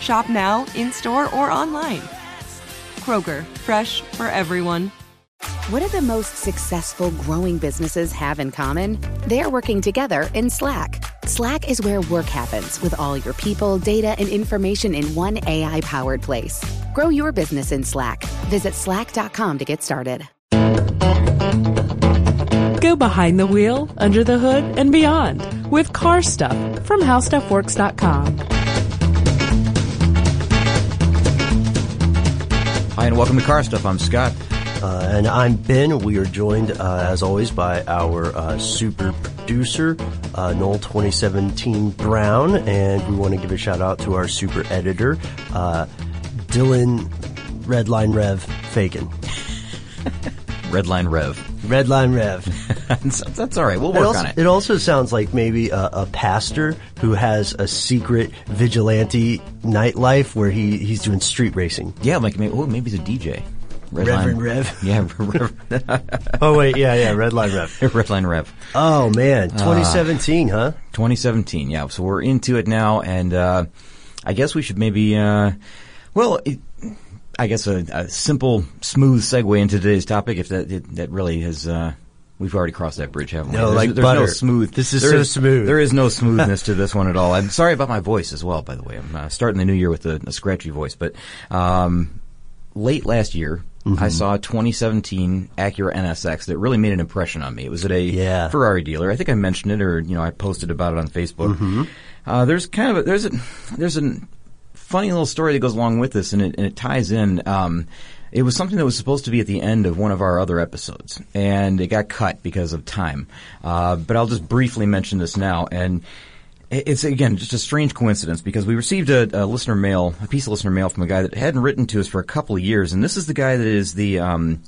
Shop now, in store, or online. Kroger, fresh for everyone. What do the most successful growing businesses have in common? They're working together in Slack. Slack is where work happens with all your people, data, and information in one AI powered place. Grow your business in Slack. Visit slack.com to get started. Go behind the wheel, under the hood, and beyond with car stuff from howstuffworks.com. Hi, and welcome to Car Stuff. I'm Scott. Uh, and I'm Ben. We are joined, uh, as always, by our uh, super producer, uh, Noel 2017 Brown, and we want to give a shout out to our super editor, uh, Dylan Redline Rev Fagan. Redline Rev. Redline Rev. that's, that's all right. We'll It work also, on it. it also sounds like maybe a, a pastor who has a secret vigilante nightlife where he, he's doing street racing. Yeah, like maybe, oh, maybe he's a DJ. Reverend Rev. Yeah, Rev- Oh wait, yeah, yeah, Redline Rev. Redline Rev. Oh man, 2017, huh? 2017. Yeah, so we're into it now, and uh, I guess we should maybe, uh, well, it, I guess a, a simple, smooth segue into today's topic. If that it, that really has, uh, we've already crossed that bridge, haven't we? No, there's, like there's no smooth. This is there so smooth. There is no smoothness to this one at all. I'm sorry about my voice as well. By the way, I'm uh, starting the new year with a, a scratchy voice, but. Um, Late last year, Mm-hmm. I saw a 2017 Acura NSX that really made an impression on me. It was at a Yeah. Ferrari dealer. I think I mentioned it, or you know, I posted about it on Facebook. Mm-hmm. Uh, there's kind of a, there's a there's a funny little story that goes along with this, and it and it ties in. Um, it was something that was supposed to be at the end of one of our other episodes, and it got cut because of time. Uh, but I'll just briefly mention this now, and it's again just a strange coincidence because we received a, a listener mail, a piece of listener mail from a guy that hadn't written to us for a couple of years, and this is the guy that is the um,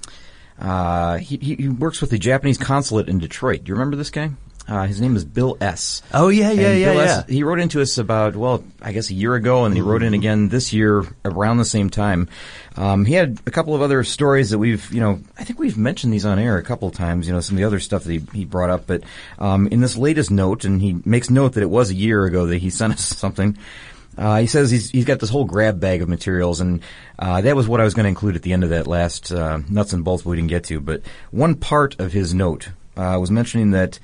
uh, he, he he works with the Japanese consulate in Detroit. Do you remember this guy? Uh, his name is Bill S. Oh yeah, yeah, And yeah, Bill yeah. S, he wrote into us about, well, I guess a year ago, and he wrote in again this year around the same time. Um, he had a couple of other stories that we've, you know, I think we've mentioned these on air a couple of times, you know, some of the other stuff that he, he brought up. But um, in this latest note, and he makes note that it was a year ago that he sent us something. Uh, he says he's he's got this whole grab bag of materials, and uh, that was what I was going to include at the end of that last uh, nuts and bolts we didn't get to. But one part of his note uh, was mentioning that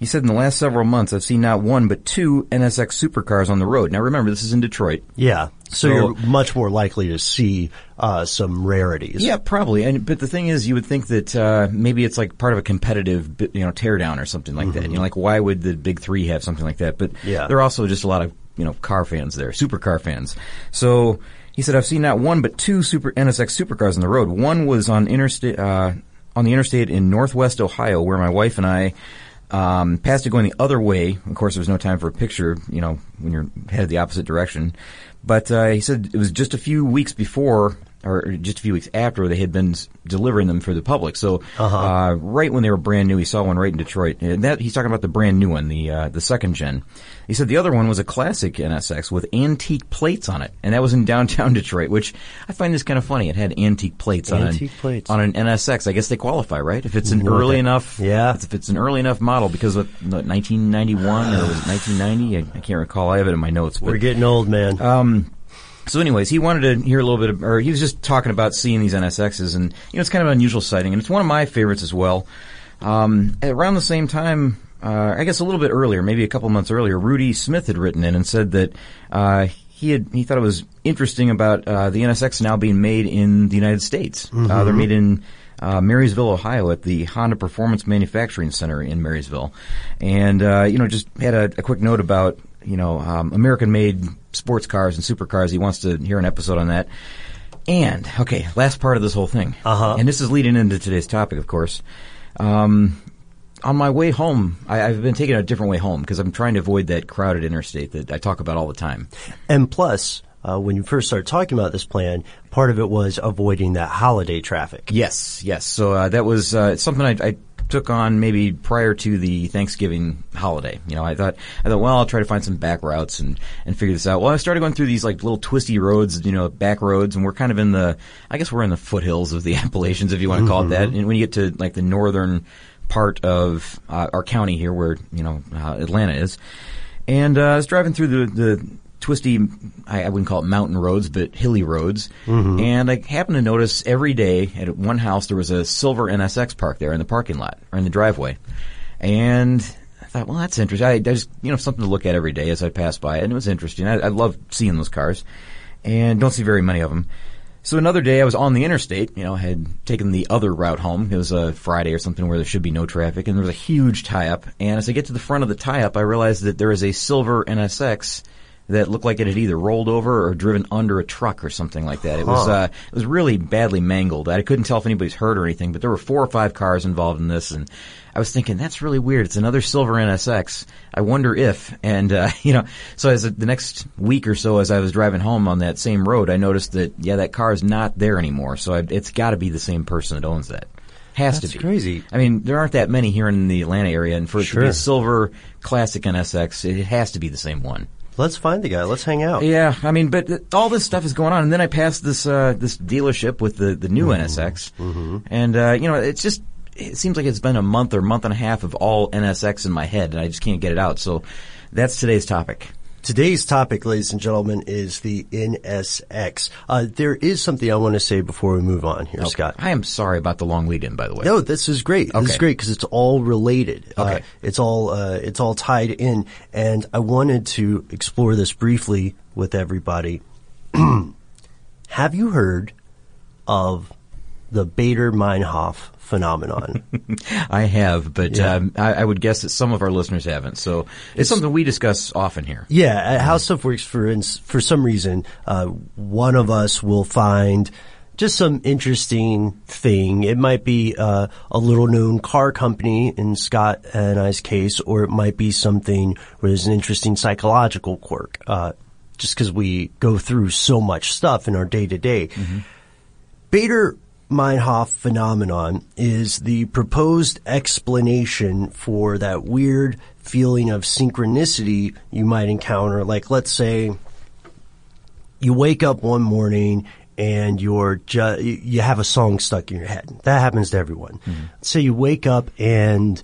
he said in the last several months I've seen not one but two NSX supercars on the road. Now remember, this is in Detroit. Yeah. So, So- you're much more likely to see uh, some rarities. Yeah, probably. And but the thing is, you would think that uh, maybe it's like part of a competitive, you know, teardown or something like that. You know, like why would the big three have something like that? But Yeah. there are also just a lot of you know car fans there, supercar fans. So he said, I've seen not one but two super NSX supercars on the road. One was on interstate uh, on the interstate in Northwest Ohio, where my wife and I. Um, it going the other way. Of course, there was no time for a picture, you know, when you're headed the opposite direction. But uh, he said it was just a few weeks before, or just a few weeks after they had been delivering them for the public. So uh right when they were brand new, he saw one right in Detroit. And that he's talking about the brand new one, the uh, the second gen. He said the other one was a classic NSX with antique plates on it, and that was in downtown Detroit, which I find this kind of funny. It had antique plates on Antique an, plates. on an NSX. I guess they qualify, right? If it's an early the- enough, Yeah. If it's an early enough model, because of what, 1991 or was it 1990? I, I can't recall. I have it in my notes. But We're getting old, man. um, so, anyways, he wanted to hear a little bit, of, or he was just talking about seeing these NSXs, and you know, it's kind of an unusual sighting, and it's one of my favorites as well. Um, around the same time, uh, I guess a little bit earlier, maybe a couple months earlier, Rudy Smith had written in and said that uh, he had he thought it was interesting about uh, the NSX now being made in the United States. Uh, they're made in uh, Marysville, Ohio, at the Honda Performance Manufacturing Center in Marysville, and uh, you know, just had a, a quick note about you know um, American-made sports cars and supercars. He wants to hear an episode on that. And okay, last part of this whole thing, Uh-huh. and this is leading into today's topic, of course. Um, on my way home, I, I've been taking a different way home because I'm trying to avoid that crowded interstate that I talk about all the time. And plus, uh, when you first started talking about this plan, part of it was avoiding that holiday traffic. Yes, yes. So uh, that was uh, something I, I took on maybe prior to the Thanksgiving holiday. You know, I thought I thought, well, I'll try to find some back routes and and figure this out. Well, I started going through these like little twisty roads, you know, back roads, and we're kind of in the, I guess we're in the foothills of the Appalachians, if you want to call it that. And when you get to like the northern part of uh, our county here, where you know uh, Atlanta is, and uh, I was driving through the the twisty, I, I wouldn't call it mountain roads, but hilly roads. Mm-hmm. And I happened to notice every day at one house there was a silver NSX parked there in the parking lot or in the driveway. And I thought, well, that's interesting. I, I just, you know, something to look at every day as I pass by it, and it was interesting. I, I love seeing those cars, and don't see very many of them. So another day I was on the interstate, you know, had taken the other route home. It was a Friday or something where there should be no traffic and there was a huge tie-up. And as I get to the front of the tie-up, I realized that there is a silver NSX that looked like it had either rolled over or driven under a truck or something like that. It was, uh, it was really badly mangled. I couldn't tell if anybody's hurt or anything, but there were four or five cars involved in this and I was thinking, that's really weird. It's another silver NSX. I wonder if, and, uh, you know, so as the next week or so, as I was driving home on that same road, I noticed that, yeah, that car is not there anymore. So I, it's gotta be the same person that owns that. Has That's to be. crazy. I mean, there aren't that many here in the Atlanta area, and for it to be a silver classic NSX, it has to be the same one. Let's find the guy. Let's hang out. Yeah, I mean, but th- all this stuff is going on, and then I passed this uh, this dealership with the the new NSX, and uh, you know, it's just it seems like it's been a month or month and a half of all NSX in my head, and I just can't get it out. So that's today's topic. Today's topic, ladies and gentlemen, is the NSX. Uh, there is something I want to say before we move on here, Scott. I am sorry about the long lead in, by the way. No, this is great. This is great because it's all related. Uh, Okay. it's all uh, it's all tied in, and I wanted to explore this briefly with everybody. Have you heard of the Baader Meinhof phenomenon? I have, but Yeah. um, I, I would guess that some of our listeners haven't. So it's, something we discuss often here. Yeah, at how stuff works for ins- for some reason, uh, one of us will find just some interesting thing. It might be uh, a little known car company in Scott and I's case, or it might be something where there's an interesting psychological quirk. Uh, just because we go through so much stuff in our day to day. Baader Meinhof phenomenon is the proposed explanation for that weird feeling of synchronicity you might encounter. Like, let's say you wake up one morning and you're ju- you have a song stuck in your head. That happens to everyone. Say you wake up and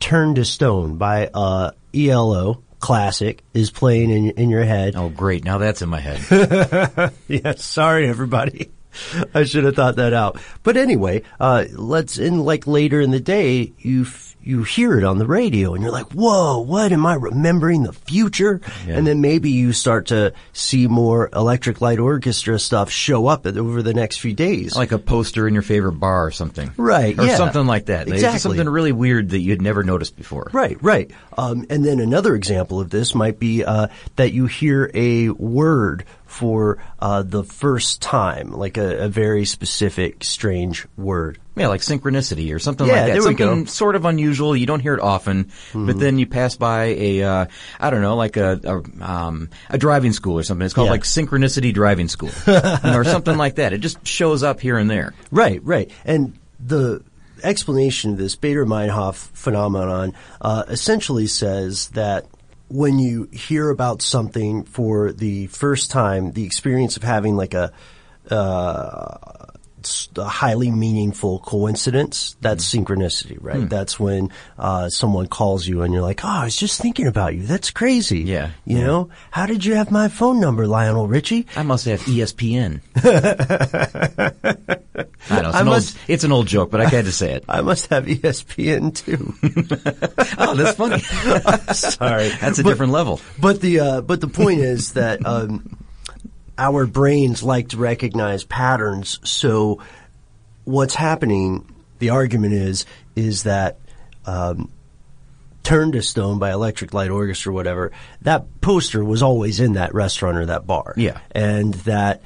Turn to Stone by uh, ELO classic is playing in in your head. Oh, great! Now that's in my head. Yeah, sorry everybody. I should have thought that out. But anyway, uh, let's in like later in the day, you f- you hear it on the radio and you're like, "Whoa, what am I remembering the future?" And then maybe you start to see more Electric Light Orchestra stuff show up over the next few days. like a poster in your favorite bar or something, Right, Or yeah. something like that. It's Exactly. something really weird that you'd never noticed before. Right, right. Um, and then another example of this might be uh, that you hear a word for uh, the first time, like a, a very specific, strange word. Yeah, like synchronicity or something Yeah, like that. there we something go. sort of unusual. You don't hear it often, but then you pass by a, uh, I don't know, like a, a, um, a driving school or something. It's called Yeah. like synchronicity driving school or something like that. It just shows up here and there. Right, right. And the explanation of this Baader Meinhof phenomenon uh, essentially says that when you hear about something for the first time, the experience of having like a uh, a highly meaningful coincidence, that's Hmm. synchronicity, right? That's when uh, someone calls you and you're like, "Oh, I was just thinking about you. That's crazy." Yeah, you yeah. know, how did you have my phone number, Lionel Richie? I must have ESPN. I know, it's, I an must- old, it's an old joke, but I had to say it. I must have ESPN too. Oh, that's funny. Sorry, That's a But- different level. But the uh, but the point is that um, our brains like to recognize patterns, so what's happening, the argument is, is that um, Turn to Stone by Electric Light Orchestra or whatever, that poster was always in that restaurant or that bar. Yeah. And that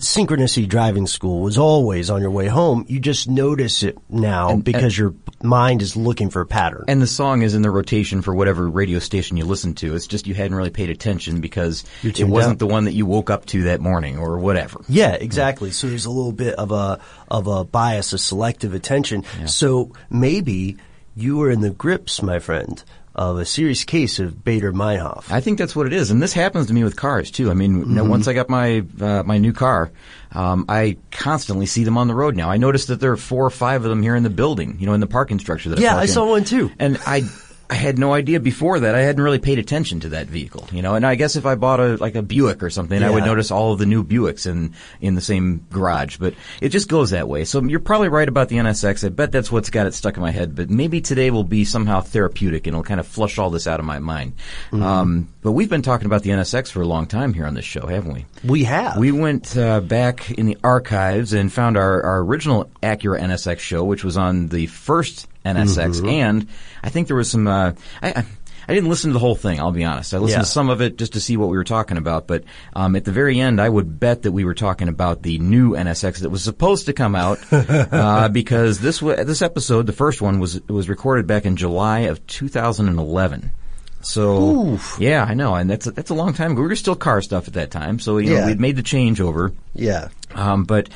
synchronicity driving school was always on your way home. You just notice it now because your mind is looking for a pattern. And the song is in the rotation for whatever radio station you listen to. It's just you hadn't really paid attention because it wasn't out. the one that you woke up to that morning or whatever. Yeah, exactly. So there's a little bit of a of a bias, a selective attention. So maybe you were in the grips, my friend, of a serious case of Baader Meinhof. I think that's what it is, and this happens to me with cars too. I mean, you know, Mm-hmm. once I got my uh, my new car, um, I constantly see them on the road now. I noticed that there are four or five of them here in the building, you know, in the parking structure. That Yeah, I in. saw one too. and I. I had no idea before that. I hadn't really paid attention to that vehicle, you know. And I guess if I bought a like a Buick or something, I would notice all of the new Buicks in in the same garage. But it just goes that way. So you're probably right about the NSX. I bet that's what's got it stuck in my head. But maybe today will be somehow therapeutic and it'll kind of flush all this out of my mind. Mm-hmm. Um, but we've been talking about the NSX for a long time here on this show, haven't we? We have. We went uh, back in the archives and found our, our original Acura NSX show, which was on the first NSX, Mm-hmm. and I think there was some. Uh, I, I didn't listen to the whole thing. I'll be honest. I listened Yeah. to some of it just to see what we were talking about. But um, at the very end, I would bet that we were talking about the new NSX that was supposed to come out uh, because this wa this episode, the first one, was was recorded back in July of 2011. So yeah, I know, and that's a, that's a long time ago. We were still car stuff at that time, so you know Yeah. we'd made the changeover. yeah. Um, but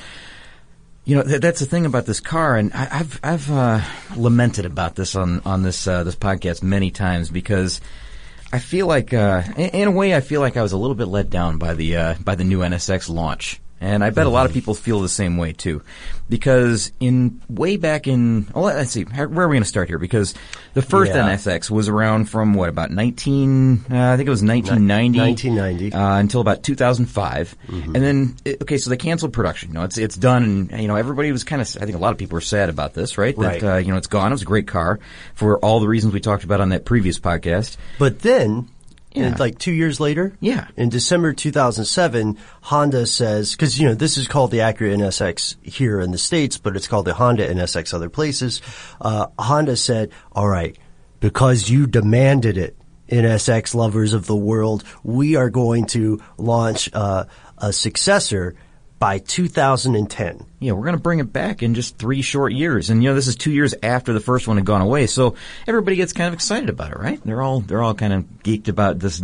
you know th- that's the thing about this car, and I, I've I've uh, lamented about this on on this uh, this podcast many times because I feel like uh, in, in a way I feel like I was a little bit let down by the uh, by the new NSX launch. And I bet a lot of people feel the same way too, because in way back in well, let's see, where are we going to start here? Because the first Yeah. NSX was around from what about nineteen? Uh, I think it was nineteen ninety. 1990. Uh, until about 2005, and then it- okay, so they canceled production. You know, it's it's done, and you know everybody was kind of. I think a lot of people were sad about this, right? Right. Uh, you know it's gone. It was a great car for all the reasons we talked about on that previous podcast. But then, Yeah. in, like two years later, Yeah. in December 2007, Honda says because you know this is called the Acura NSX here in the states, but it's called the Honda NSX other places. Uh, Honda said, "All right, because you demanded it." NSX lovers of the world, we are going to launch uh, a successor by 2010. Yeah, we're going to bring it back in just three short years, and you know this is two years after the first one had gone away, so everybody gets kind of excited about it, right? They're all they're all kind of geeked about this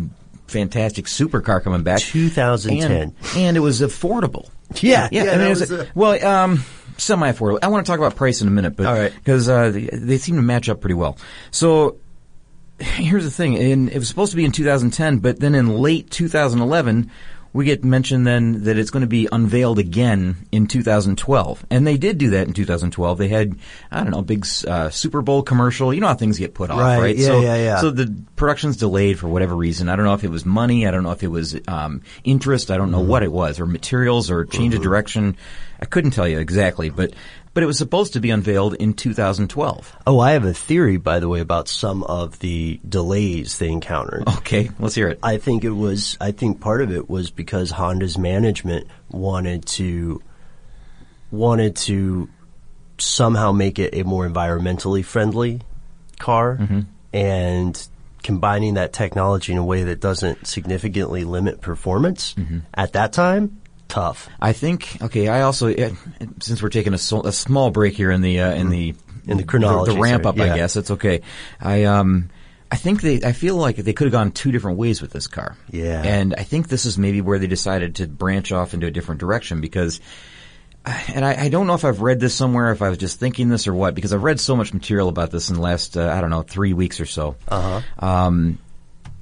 fantastic supercar coming back. 2010. and, and it was affordable. Yeah, yeah. yeah, I mean, it was, was a- a- well, um, semi-affordable. I want to talk about price in a minute, but All right. because uh, they, they seem to match up pretty well. So here's the thing: in, it was supposed to be in 2010, but then in late 2011. We get mentioned then that it's going to be unveiled again in 2012, and they did do that in 2012. They had, I don't know, a big uh, Super Bowl commercial. You know how things get put off, Right, right? yeah, so, yeah, yeah. So the production's delayed for whatever reason. I don't know if it was money. I don't know if it was um, interest. I don't know what it was, or materials, or change of direction. I couldn't tell you exactly, but but it was supposed to be unveiled in 2012. Oh, I have a theory, by the way, about some of the delays they encountered. Okay, let's hear it. I think it was. I think part of it was because Honda's management wanted to wanted to somehow make it a more environmentally friendly car, mm-hmm. and combining that technology in a way that doesn't significantly limit performance mm-hmm. at that time, tough. I think. Okay, I also eh, since we're taking a, so, a small break here in the uh, in the In the chronology, the, ramp sorry, up. I guess it's okay. I um. I think they. I feel like they could have gone two different ways with this car. Yeah. And I think this is maybe where they decided to branch off into a different direction because, and I, I don't know if I've read this somewhere, if I was just thinking this or what, because I've read so much material about this in the last, uh, I don't know, three weeks or so. Uh huh. Um,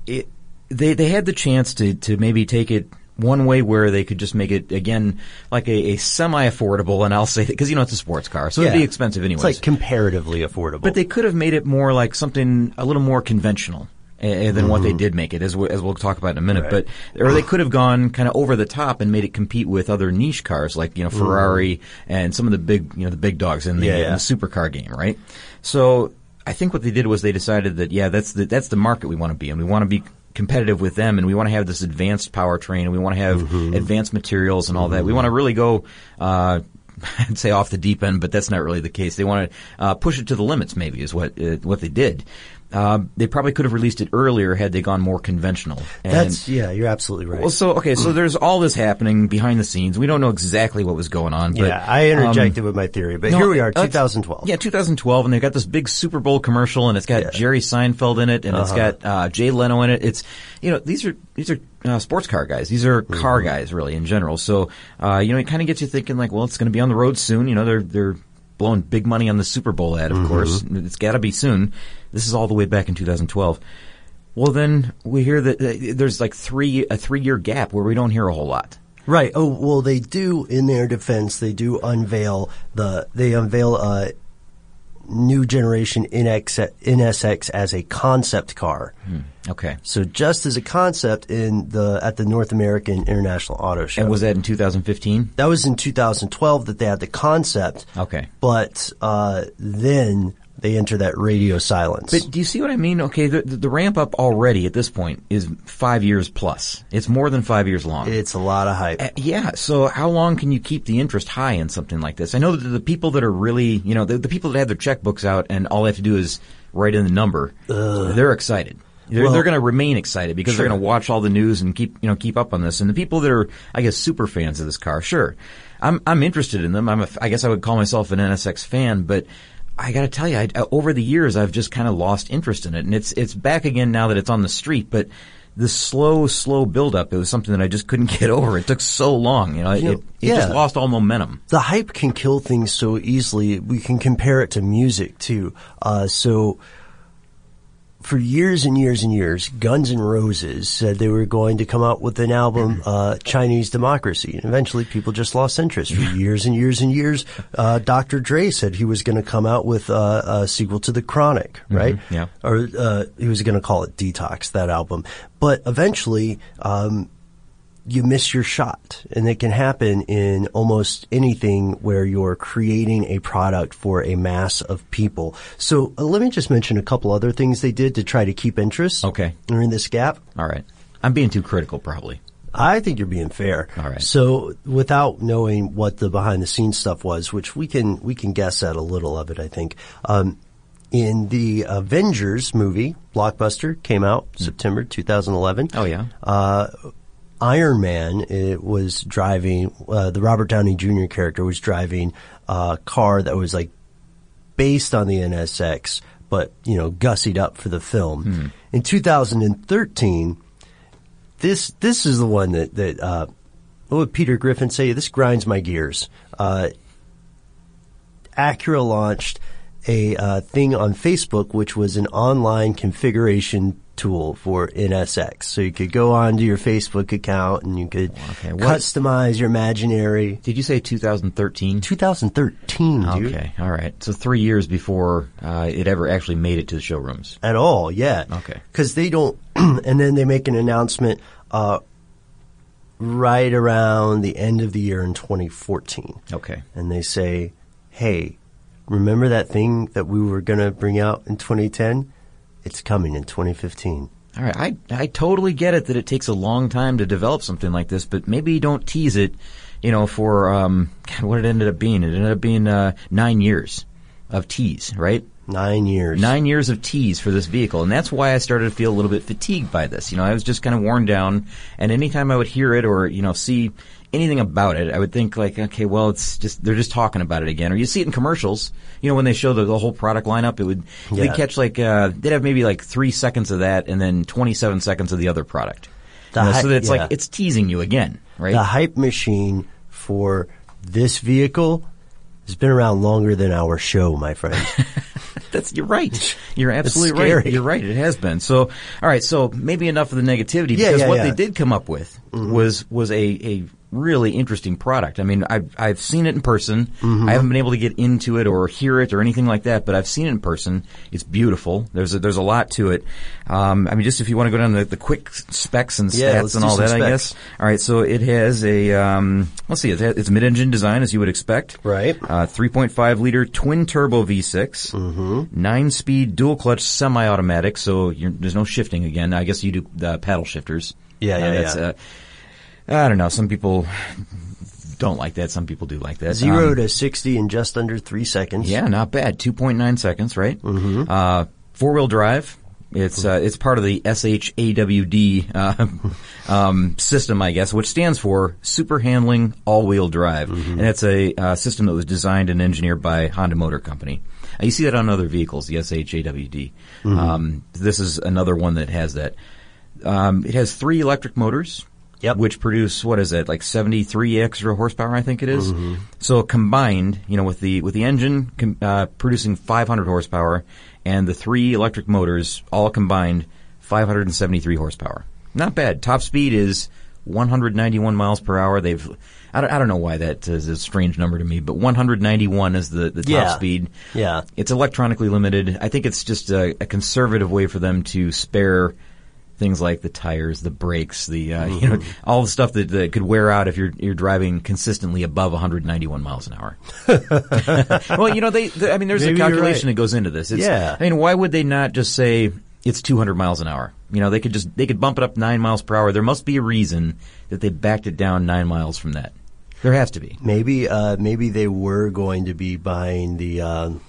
it, they they had the chance to to maybe take it one way where they could just make it again like a, a semi affordable, and I'll say that because you know it's a sports car, so it'd be expensive anyways. It's like comparatively affordable. But they could have made it more like something a little more conventional uh, than what they mm-hmm. did make it, as we, as we'll talk about in a minute. But or they could have gone kind of over the top and made it compete with other niche cars like you know mm-hmm. Ferrari and some of the big you know the big dogs in the, Yeah, in the supercar game, right? So I think what they did was they decided that yeah, that's the that's the market we want to be in. We want to be competitive with them and we want to have this advanced powertrain and we want to have Mm-hmm. advanced materials and all that. We want to really go uh, I'd say off the deep end, but that's not really the case. They want to uh, push it to the limits. Maybe is what uh, what they did. Uh, they probably could have released it earlier had they gone more conventional. And That's yeah, you're absolutely right. well, so okay, so there's all this happening behind the scenes. We don't know exactly what was going on. But, yeah, I interjected um, with my theory, but no, here we are, uh, 2012. Yeah, 2012, and they've got this big Super Bowl commercial, and it's got Yeah. Jerry Seinfeld in it, and it's Uh-huh. got uh, Jay Leno in it. It's you know these are these are uh, sports car guys. These are car Mm-hmm. guys, really in general. So uh, you know it kind of gets you thinking like, well, it's going to be on the road soon. You know they're they're blowing big money on the Super Bowl ad, of Mm-hmm. course. It's got to be soon. This is all the way back in 2012. Well, then we hear that uh, there's like three a three year gap where we don't hear a whole lot. Right. Oh, well, they do, in their defense, they do unveil the, they unveil a new generation NX, NSX as a concept car. Okay. So just as a concept in the, at the North American International Auto Show. And was that in 2015? that was in 2012 that they had the concept. Okay. But, uh, then they enter that radio silence. But do you see what I mean? Okay, the, the, ramp up already at this point is five years plus. It's more than five years long. it's a lot of hype. Uh, yeah. So how long can you keep the interest high in something like this? I know that the people that are really, you know, the, the people that have their checkbooks out and all they have to do is write in the number, they're excited. They're, Well- they're going to remain excited because they're going to watch all the news and keep, you know, keep up on this. And the people that are, I guess, super fans of this car, sure, I'm, I'm interested in them. I'm, a, I guess I would call myself an NSX fan, but I got to tell you, I, over the years, I've just kind of lost interest in it, and it's it's back again now that it's on the street, but. The slow, slow buildup, it was something that I just couldn't get over. It took so long, you know, You know, it, it just lost all momentum. the hype can kill things so easily. We can compare it to music too. Uh, so for years and years and years, Guns N' Roses said they were going to come out with an album, uh, Chinese Democracy. And eventually people just lost interest. For years and years and years, uh, Dr. Dre said he was going to come out with uh, a sequel to The Chronic, right? yeah. Or uh, he was going to call it Detox, that album. But eventually, um, you miss your shot. And it can happen in almost anything where you're creating a product for a mass of people. So uh, let me just mention a couple other things they did to try to keep interest. Okay. During this gap. All right. I'm being too critical, probably. I think you're being fair. All right. So without knowing what the behind the scenes stuff was, which we can we can guess at a little of it, I think. Um, in the Avengers movie, Blockbuster came out September 2011. Hmm. Oh, yeah. Uh, Iron Man it was driving uh, the Robert Downey Jr. character was driving a car that was like based on the NSX, but you know gussied up for the film. In 2013, this this is the one that that uh, what would Peter Griffin say? This grinds my gears. Uh, Acura launched a uh, thing on Facebook, which was an online configuration tool for NSX. So you could go onto your Facebook account and you could Okay, customize your imaginary. Did you say 2013? 2013, dude. Okay, all right. So three years before uh, it ever actually made it to the showrooms. At all, yeah. Okay. Because they don't, and then they make an announcement uh, right around the end of the year in 2014. Okay. and they say, "Hey, remember that thing that we were going to bring out in 2010? It's coming in 2015." All right. I I totally get it that it takes a long time to develop something like this, but maybe you don't tease it, you know, for um, God, what it ended up being. It ended up being uh, nine years of tease, right? Nine years. Nine years of tease for this vehicle, and that's why I started to feel a little bit fatigued by this. You know, I was just kind of worn down, and anytime I would hear it or you know see anything about it, I would think like, okay, well, it's just they're just talking about it again. Or you see it in commercials. You know, when they show the, the whole product lineup, it would Yeah. they'd catch like uh, they'd have maybe like three seconds of that, and then twenty seven seconds of the other product. The You know, hy- so it's yeah. like it's teasing you again, right? The hype machine for this vehicle has been around longer than our show, my friend. That's you're right. You're absolutely right. You're right. It has been. So, all right. So maybe enough of the negativity Yeah, because yeah, what yeah. Mm-hmm. they did come up with was was a a really interesting product. I mean, I've I've seen it in person. Mm-hmm. I haven't been able to get into it or hear it or anything like that, but I've seen it in person. It's beautiful. There's a, there's a lot to it. Um, I mean, just if you want to go down the, the quick specs and stats let's and all that, I guess. All right. So it has a um, let's see. It's mid-engine design as you would expect. Right. Uh, 3.5 liter twin turbo V6, mm-hmm. nine speed dual clutch semi-automatic, so you're, there's no shifting again. I guess you do uh, paddle shifters. Yeah, Uh, yeah, that's, yeah. I don't know. Some people don't like that. Some people do like that. Zero Um, to 60 in just under three seconds. Yeah, not bad. 2.9 seconds, right? Mm-hmm. Uh, four wheel drive. It's uh, it's part of the SHAWD uh, um, system, I guess, which stands for Super Handling All Wheel Drive, and it's a uh, system that was designed and engineered by Honda Motor Company. Uh, you see that on other vehicles, the SHAWD. Um, this is another one that has that. Um, it has three electric motors. Yep. Which produce what is it like seventy three extra horsepower? I think it is. So combined, you know, with the with the engine com- uh, producing five hundred horsepower and the three electric motors all combined five hundred and seventy three horsepower. Not bad. Top speed is one hundred ninety one miles per hour. They've I don't, I don't know why that is a strange number to me, but 191 is the, the top Yeah. speed. Yeah. It's electronically limited. I think it's just a, a conservative way for them to spare things like the tires, the brakes, the uh, you know all the stuff that, that could wear out if you're you're driving consistently above 191 miles an hour. well, you know they, they- I mean there's Maybe a calculation right. that goes into this. It's, Yeah. I mean why would they not just say it's 200 miles an hour? You know they could just they could bump it up 9 miles per hour. There must be a reason that they backed it down 9 miles from that. There has to be. Maybe, uh, maybe they were going to be buying the, um,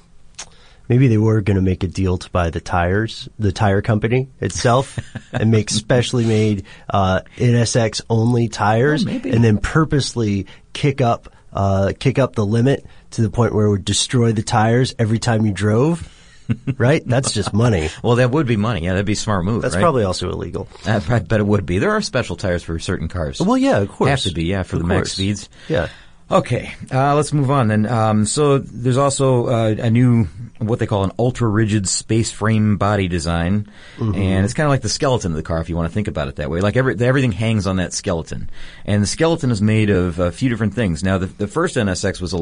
maybe they were going to make a deal to buy the tires, the tire company itself, and make specially made, uh, NSX only tires, Oh, and then purposely kick up, uh, kick up the limit to the point where it would destroy the tires every time you drove. right? That's just money. Well, that would be money. Yeah, that'd be a smart move. That's right? probably also illegal. I, I bet it would be. There are special tires for certain cars. Well, yeah, of course. Have to be, yeah, for Of the max speeds. Yeah. Okay, uh, let's move on then. Um, so there's also uh, a new, what they call an ultra rigid space frame body design, and it's kind of like the skeleton of the car if you want to think about it that way. Like every, everything hangs on that skeleton, and the skeleton is made of a few different things. Now the, the first NSX was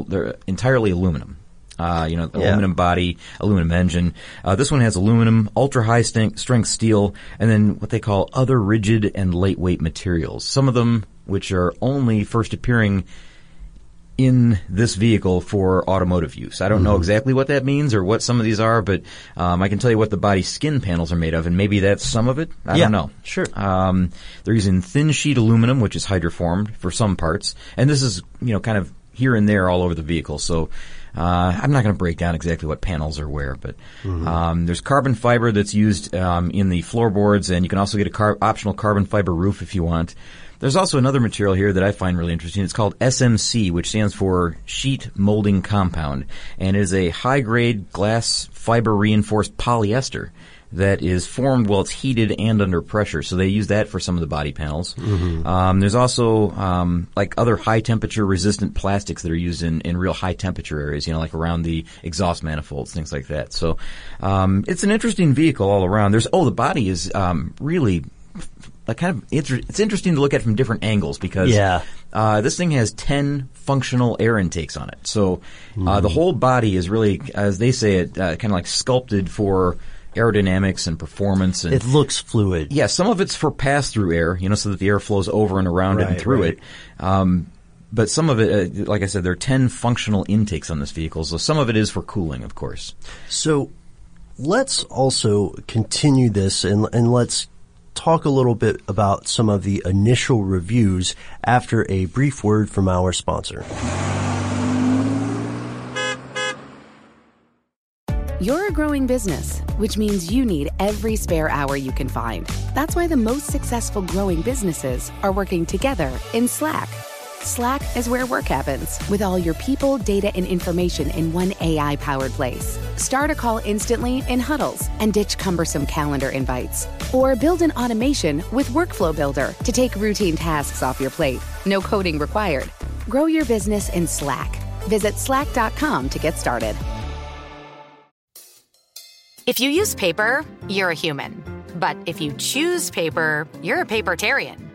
entirely aluminum. Uh, you know, Yeah. aluminum body, aluminum engine. Uh, this one has aluminum, ultra high strength steel, and then what they call other rigid and lightweight materials. Some of them, which are only first appearing in this vehicle for automotive use. I don't know exactly what that means or what some of these are, but um, I can tell you what the body skin panels are made of, and maybe that's some of it. I Yeah, don't know. sure. Um, they're using thin sheet aluminum, which is hydroformed for some parts, and this is you know kind of here and there all over the vehicle. So. Uh, I'm not going to break down exactly what panels are where, but um, there's carbon fiber that's used um, in the floorboards, and you can also get a car- optional carbon fiber roof if you want. There's also another material here that I find really interesting. It's called SMC, which stands for Sheet Molding Compound, and is a high-grade glass fiber reinforced polyester that is formed while it's heated and under pressure. So they use that for some of the body panels. Um, there's also um, like other high temperature resistant plastics that are used in, in real high temperature areas, you know, like around the exhaust manifolds, things like that. So um, it's an interesting vehicle all around. There's oh, the body is um, really like kind of inter- it's interesting to look at from different angles because Yeah. uh, this thing has 10 functional air intakes on it. So uh, the whole body is really, as they say it, uh, kind of like sculpted for aerodynamics and performance. And It looks fluid. yeah, some of it's for pass-through air, you know, so that the air flows over and around it and through right. it. Um, but some of it, uh, like I said, there are 10 functional intakes on this vehicle, so some of it is for cooling, of course. So let's also continue this and, and let's talk a little bit about some of the initial reviews after a brief word from our sponsor. You're a growing business, which means you need every spare hour you can find. That's why the most successful growing businesses are working together in Slack. Slack is where work happens with all your people, data, and information in one AI powered place. Start a call instantly in huddles and ditch cumbersome calendar invites. Or build an automation with Workflow Builder to take routine tasks off your plate. No coding required. Grow your business in Slack. Visit slack.com to get started. If you use paper, you're a human. But if you choose paper, you're a papertarian.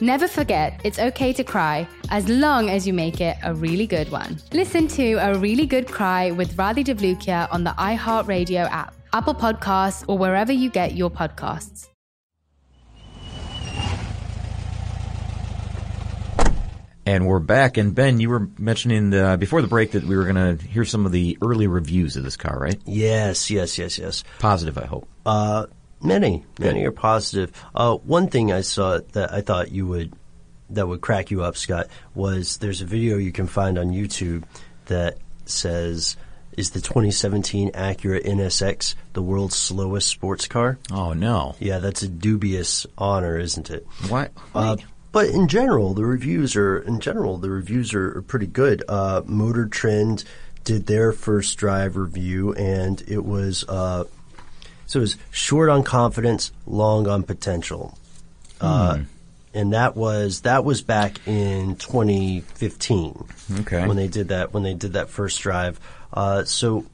Never forget, it's okay to cry as long as you make it a really good one. Listen to A Really Good Cry with Radhi Devlukia on the iHeartRadio app, Apple Podcasts, or wherever you get your podcasts. And we're back. And Ben, you were mentioning the, before the break that we were going to hear some of the early reviews of this car, right? Yes, yes, yes, yes. Positive, I hope. Uh, many, many are positive. Uh, one thing I saw that I thought you would, that would crack you up, Scott, was there's a video you can find on YouTube that says, is the 2017 Acura NSX the world's slowest sports car? Oh no! Yeah, that's a dubious honor, isn't it? Why? Uh, but in general, the reviews are in general the reviews are, are pretty good. Uh, Motor Trend did their first drive review, and it was uh, so it was short on confidence, long on potential, uh, and that was that was back in 2015. Okay. when they did that when they did that first drive. Uh, so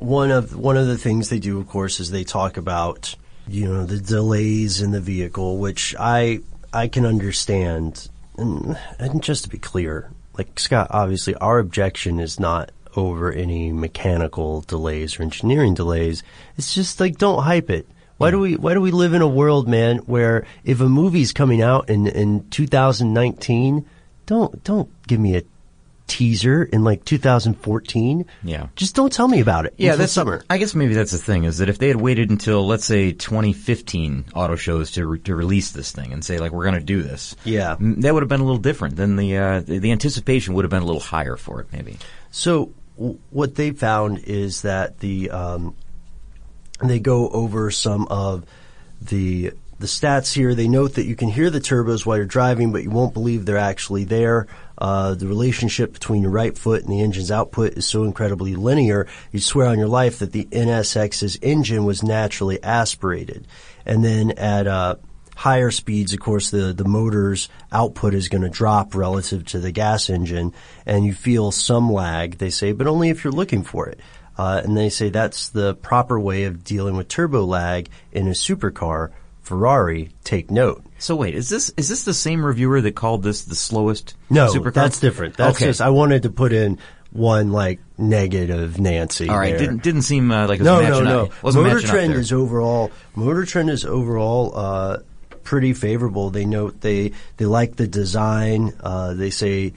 one of one of the things they do, of course, is they talk about you know the delays in the vehicle, which I I can understand. And, and just to be clear, like Scott, obviously our objection is not over any mechanical delays or engineering delays. It's just like don't hype it. Why do we why do we live in a world, man, where if a movie's coming out in in 2019, don't don't give me a teaser in like 2014. Yeah. Just don't tell me about it. Yeah, that's summer. I guess maybe that's the thing is that if they had waited until let's say 2015 auto shows to re- to release this thing and say like we're going to do this, Yeah. that would have been a little different. Then the uh, the, the anticipation would have been a little higher for it, maybe. So what they found is that the um, they go over some of the the stats here. They note that you can hear the turbos while you're driving, but you won't believe they're actually there. Uh, the relationship between your right foot and the engine's output is so incredibly linear. you'd swear on your life that the NSX's engine was naturally aspirated, and then at uh, higher speeds, of course, the, the motor's output is going to drop relative to the gas engine, and you feel some lag, they say, but only if you're looking for it. Uh, and they say that's the proper way of dealing with turbo lag in a supercar. Ferrari, take note. So wait, is this is this the same reviewer that called this the slowest No, supercar? that's different. That's okay. just, I wanted to put in one like negative Nancy. All right, there. didn't didn't seem uh, like it was no, no, no. up. Motor Trend is overall. Motor Trend is overall uh, pretty favorable. They note they they like the design. Uh, they say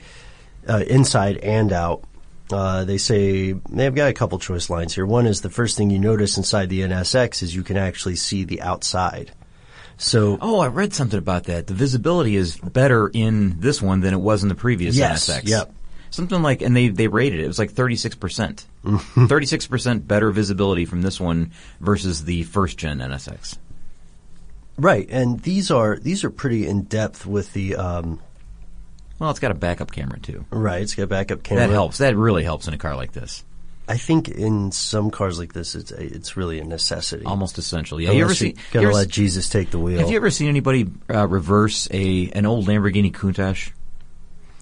uh, inside and out. Uh, they say they've got a couple choice lines here. One is the first thing you notice inside the NSX is you can actually see the outside. So Oh, I read something about that. The visibility is better in this one than it was in the previous Yes, NSX. yep. Something like, and they they rated it. It was like thirty six percent, Mm-hmm. thirty six percent better visibility from this one versus the first gen NSX. Right, and these are these are pretty in depth with the um, Well, it's got a backup camera too. right. It's got a backup camera. That helps. That really helps in a car like this. I think in some cars like this, it's it's really a necessity. Almost essential. Yeah. you ever Unless see? you you gotta let Jesus take the wheel. Have you ever seen anybody uh, reverse a an old Lamborghini Countach?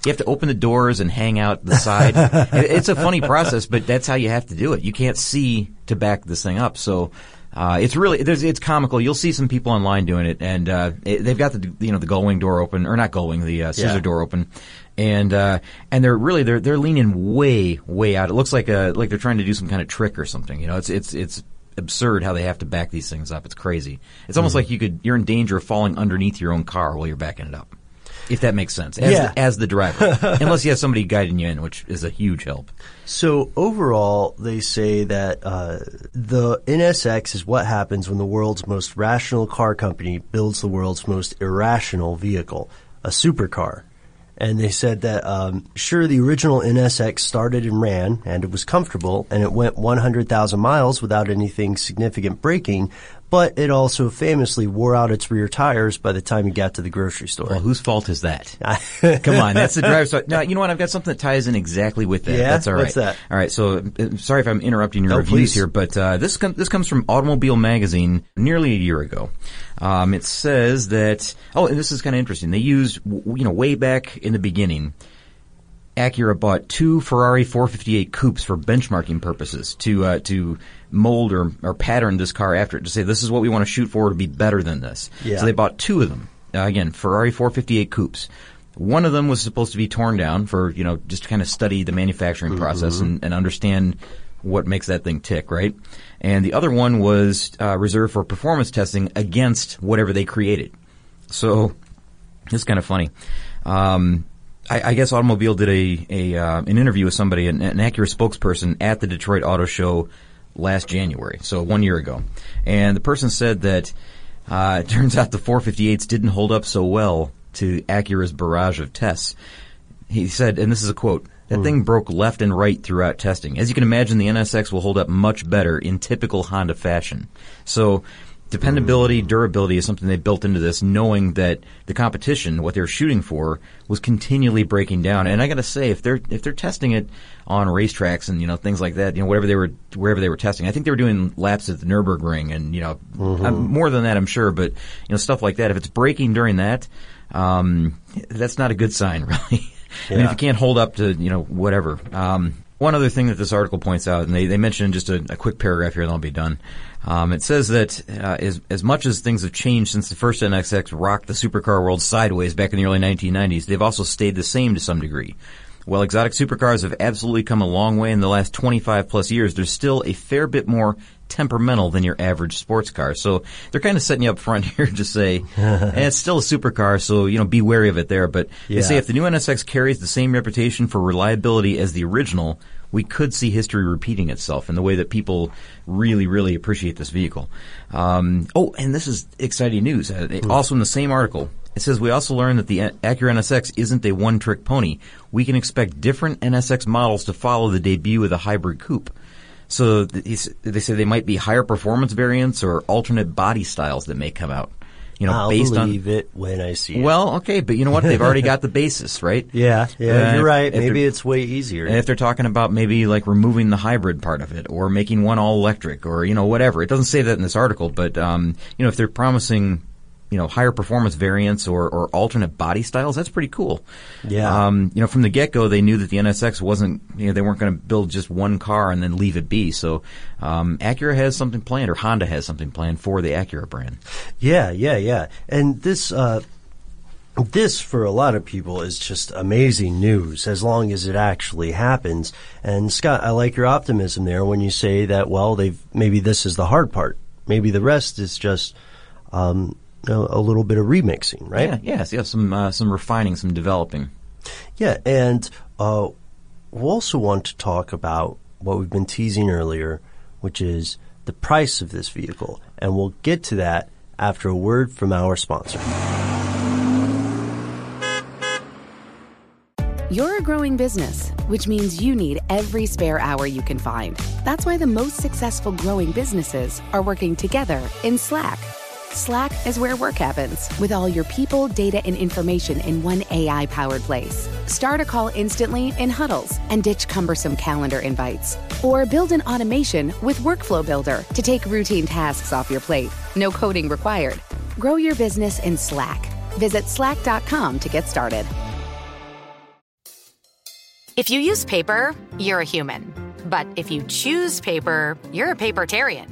You have to open the doors and hang out the side. It's a funny process, but that's how you have to do it. You can't see to back this thing up. So Uh, it's really there's, it's comical. You'll see some people online doing it, and uh, it, they've got the you know the gull wing door open or not gull wing the uh, scissor Yeah. door open, and uh, and they're really they're they're leaning way way out. It looks like a like they're trying to do some kind of trick or something. You know, it's it's it's absurd how they have to back these things up. It's crazy. It's almost Mhm. like you could you're in danger of falling underneath your own car while you're backing it up. If that makes sense, as, Yeah. the, as the driver, unless you have somebody guiding you in, which is a huge help. So overall, they say that uh, the NSX is what happens when the world's most rational car company builds the world's most irrational vehicle, a supercar. And they said that um, sure, the original NSX started and ran, and it was comfortable, and it went 100,000 miles without anything significant breaking. But it also famously wore out its rear tires by the time it got to the grocery store. Well, whose fault is that? Come on, that's the driver's fault. No, you know what? I've got something that ties in exactly with that. Yeah? That's all right. What's that? All right. So, uh, sorry if I'm interrupting your No, reviews please. here, but uh, this com- this comes from Automobile Magazine nearly a year ago. Um, it says that oh, and this is kind of interesting. They used you know way back in the beginning. Acura bought two Ferrari 458 coupes for benchmarking purposes to uh, to mold or, or pattern this car after it to say this is what we want to shoot for to be better than this. Yeah. So they bought two of them. Uh, again, Ferrari 458 coupes. One of them was supposed to be torn down for you know just to kind of study the manufacturing process Mhm. and, and understand what makes that thing tick, right? And the other one was uh, reserved for performance testing against whatever they created. So it's kind of funny. Um, I, I guess Automobile did a, a uh, an interview with somebody, an, an Acura spokesperson at the Detroit Auto Show last January, so one year ago, and the person said that uh, it turns out the 458s didn't hold up so well to Acura's barrage of tests. He said, and this is a quote. That Hmm. thing broke left and right throughout testing. As you can imagine, the NSX will hold up much better in typical Honda fashion. So, dependability, durability is something they built into this, knowing that the competition, what they're shooting for, was continually breaking down. And I got to say, if they're if they're testing it on racetracks and you know things like that, you know whatever they were wherever they were testing, I think they were doing laps at the Nurburgring and you know Mhm. um, more than that, I'm sure, but you know stuff like that. If it's breaking during that, um, that's not a good sign, really. I mean, if you can't hold up to, you know, whatever. Um, one other thing that this article points out, and they, they mention just a, a quick paragraph here, and I'll be done. Um, it says that uh, as, as much as things have changed since the first NSX rocked the supercar world sideways back in the early 1990s, they've also stayed the same to some degree. While exotic supercars have absolutely come a long way in the last 25 plus years, they're still a fair bit more temperamental than your average sports car. So they're kind of setting you up front here to say, eh, it's still a supercar, so you know be wary of it there. But they Yeah. say if the new NSX carries the same reputation for reliability as the original, we could see history repeating itself in the way that people really, really appreciate this vehicle. Um, oh, and this is exciting news. Uh, Also in the same article, it says we also learned that the Acura NSX isn't a one-trick pony. We can expect different NSX models to follow the debut of the hybrid coupe. So th- he s- they say they might be higher performance variants or alternate body styles that may come out. You know, I'll based on believe it when I see it. well, okay, but you know what? They've already got the basis, right? Yeah, yeah, Uh, you're right. Maybe it's way easier. And if they're talking about maybe like removing the hybrid part of it or making one all electric or, you know, whatever. It doesn't say that in this article, but, um, you know, if they're promising, you know, higher performance variants or, or alternate body styles, that's pretty cool. Yeah. Um, you know, from the get-go, they knew that the NSX wasn't, you know, they weren't going to build just one car and then leave it be. So, um, Acura has something planned or Honda has something planned for the Acura brand. Yeah, yeah, yeah. And this, uh, this for a lot of people is just amazing news as long as it actually happens. And Scott, I like your optimism there when you say that, well, they've, maybe this is the hard part. Maybe the rest is just, um, a, a little bit of remixing, right? Yeah, yes, yeah, some, uh, some refining, some developing. Yeah, and uh, we also want to talk about what we've been teasing earlier, which is the price of this vehicle. And we'll get to that after a word from our sponsor. You're a growing business, which means you need every spare hour you can find. That's why the most successful growing businesses are working together in Slack. Slack is where work happens, with all your people, data, and information in one AI powered place. Start a call instantly in huddles and ditch cumbersome calendar invites. Or build an automation with Workflow Builder to take routine tasks off your plate. No coding required. Grow your business in Slack. Visit slack.com to get started. If you use paper, you're a human. But if you choose paper, you're a papertarian.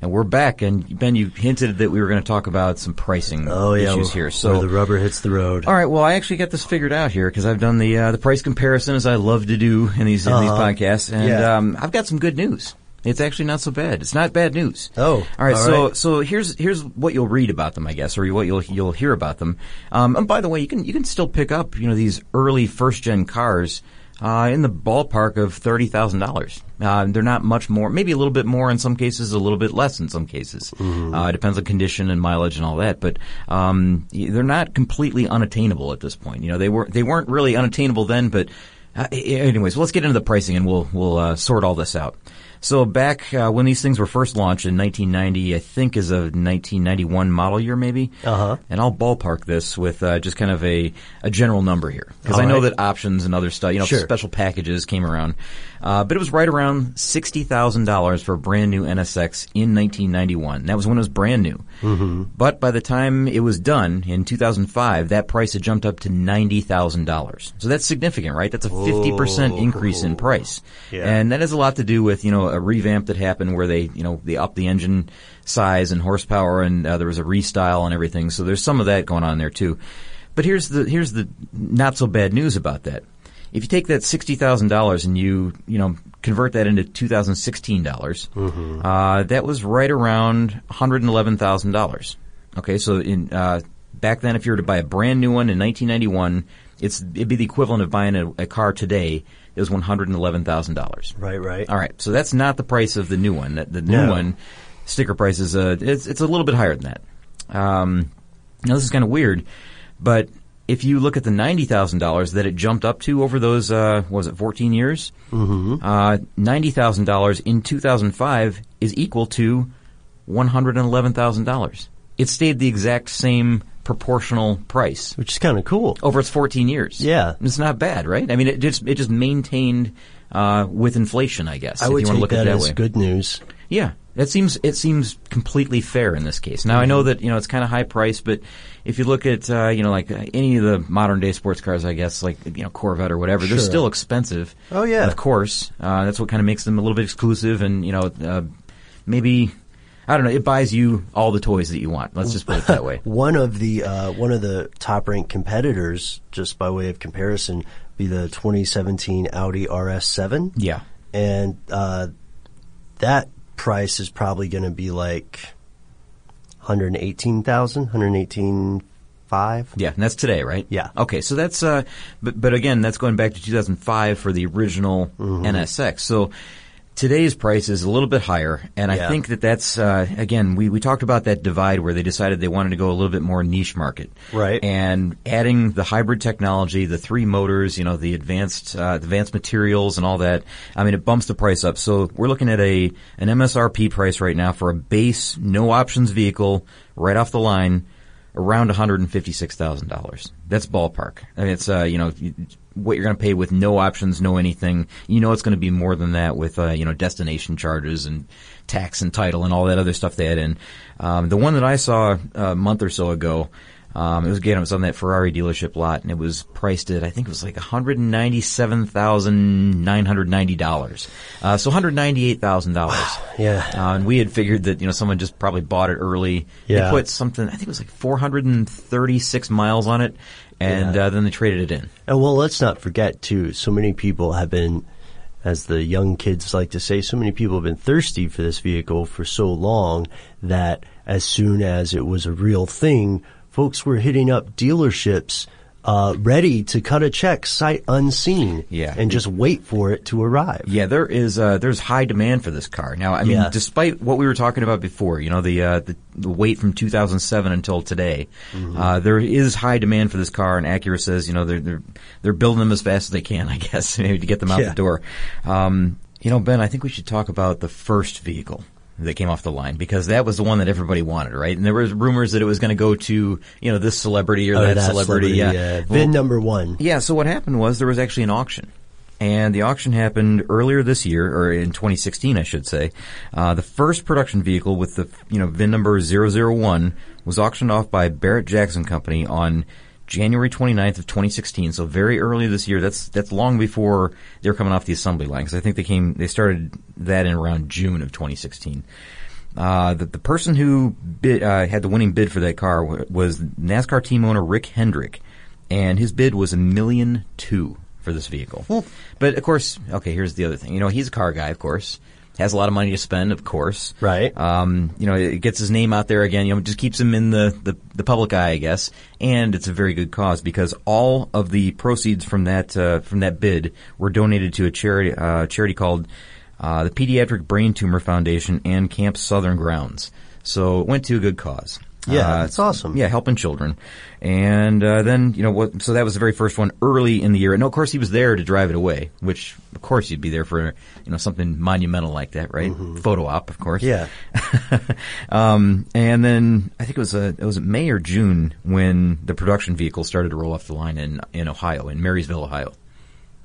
And we're back, and Ben, you hinted that we were going to talk about some pricing Oh yeah, issues where- here. where So, the rubber hits the road. all right, well, I actually got this figured out here because I've done the uh, the price comparison as I love to do in these in these Uh-huh. podcasts, and Yeah. um, I've got some good news. It's actually not so bad. It's not bad news. Oh, all right. all so right. so here's here's what you'll read about them, I guess, or what you'll you'll hear about them. Um, and by the way, you can you can still pick up you know these early first gen cars. Uh, in the ballpark of thirty thousand dollars. Uh, they're not much more, maybe a little bit more in some cases, a little bit less in some cases. Uh, it depends on condition and mileage and all that. But um, they're not completely unattainable at this point. You know, they were they weren't really unattainable then. But uh, anyways, let's get into the pricing and we'll we'll uh, sort all this out. So back uh, when these things were first launched in 1990, I think is a 1991 model year maybe. Uh-huh. And I'll ballpark this with uh, just kind of a, a general number here because I know right. that options and other stuff, you know, Sure. special packages came around. Uh, but it was right around sixty thousand dollars for a brand new NSX in 1991. That was when it was brand new. Mm-hmm. But by the time it was done in 2005, that price had jumped up to ninety thousand dollars. So that's significant, right? That's a fifty percent increase in price, Yeah. and that has a lot to do with you know a revamp that happened where they you know they upped the engine size and horsepower, and uh, there was a restyle and everything. So there's some of that going on there too. But here's the here's the not so bad news about that. If you take that sixty thousand dollars and you you know convert that into two thousand sixteen dollars, uh, that was right around one hundred and eleven thousand dollars. Okay, so in uh, back then, if you were to buy a brand new one in nineteen ninety one, it's it'd be the equivalent of buying a, a car today. It was one hundred and eleven thousand dollars. Right, right. All right, so that's not the price of the new one. That the new No. one sticker price is uh, it's it's a little bit higher than that. Um, now this is kind of weird, but if you look at the ninety thousand dollars that it jumped up to over those uh, was it fourteen years, mm-hmm. uh, ninety thousand dollars in two thousand five is equal to one hundred and eleven thousand dollars. It stayed the exact same proportional price Which is kind of cool. over its 14 years. Yeah. it's not bad, right? I mean, it just it just maintained uh, with inflation, I guess. I if would you want to take look that, at that as way. good news. Yeah, that seems it seems completely fair in this case. Now I know that you know it's kind of high price, but if you look at uh, you know like uh, any of the modern day sports cars, I guess like you know Corvette or whatever, they're still expensive. Oh, yeah. Of course. Uh, that's what kind of makes them a little bit exclusive, and you know uh, maybe I don't know. It buys you all the toys that you want. Let's just put it that way. One of the uh, one of the top ranked competitors, just by way of comparison, be the 2017 Audi RS7. Yeah. and uh, that price is probably going to be like 118,000, 118,500. Yeah, and that's today, right? Yeah. Okay, so that's uh, but but again, that's going back to 2005 for the original Mm-hmm. NSX. So Today's price is a little bit higher, and Yeah. I think that that's uh, again we, we talked about that divide where they decided they wanted to go a little bit more niche market, Right. And adding the hybrid technology, the three motors, you know, the advanced uh, advanced materials and all that. I mean, it bumps the price up. So we're looking at a an MSRP price right now for a base no options vehicle right off the line around $156,000. That's ballpark. I mean, it's, uh, you know, what you're going to pay with no options, no anything. You know it's going to be more than that with, uh, you know, destination charges and tax and title and all that other stuff they add in. Um, the one that I saw a month or so ago, um, it was again, it was on that Ferrari dealership lot and it was priced at, I think it was like $197,990. Uh, so $198,000. Yeah. Uh, and we had figured that, you know, someone just probably bought it early. Yeah. They put something, I think it was like 436 miles on it, and Yeah. uh, then they traded it in. And well, let's not forget too. So many people have been, as the young kids like to say, so many people have been thirsty for this vehicle for so long that as soon as it was a real thing, folks were hitting up dealerships. Uh, ready to cut a check sight unseen, Yeah. and just wait for it to arrive. Yeah, there is uh, there's high demand for this car. Now, I mean, Yeah. despite what we were talking about before, you know, the uh, the, the wait from 2007 until today, uh, there is high demand for this car. And Acura says, you know, they're they're they're building them as fast as they can, I guess, maybe to get them out Yeah. the door. Um, you know, Ben, I think we should talk about the first vehicle that came off the line because that was the one that everybody wanted, right? And there was rumors that it was going to go to you know this celebrity or Oh, that, that celebrity, yeah. yeah. Well, VIN number one. yeah, so what happened was there was actually an auction. And the auction happened earlier this year, or in 2016, I should say. Uh, the first production vehicle with the, you know, VIN number 001 was auctioned off by Barrett Jackson Company on January 29th of 2016. So very early this year. That's, that's long before they were coming off the assembly line. Cause I think they came, they started that in around June of 2016. Uh, the, the person who bid, uh, had the winning bid for that car was NASCAR team owner Rick Hendrick, and his bid was a million two for this vehicle. But of course, okay, here's the other thing. You know, he's a car guy, of course. Has a lot of money to spend, of course. Right. Um, you know, it gets his name out there again. You know, it just keeps him in the, the, the public eye, I guess. And it's a very good cause because all of the proceeds from that uh, from that bid were donated to a charity uh, charity called uh, the Pediatric Brain Tumor Foundation and Camp Southern Grounds. So it went to a good cause. Yeah, Uh, that's awesome. Yeah, helping children. And uh, then, you know, what, so that was the very first one early in the year. And of course, he was there to drive it away, which, of course, you'd be there for, you know, something monumental like that, right? Photo op, of course. Yeah. um, and then I think it was uh it was May or June when the production vehicle started to roll off the line in in Ohio, in Marysville, Ohio,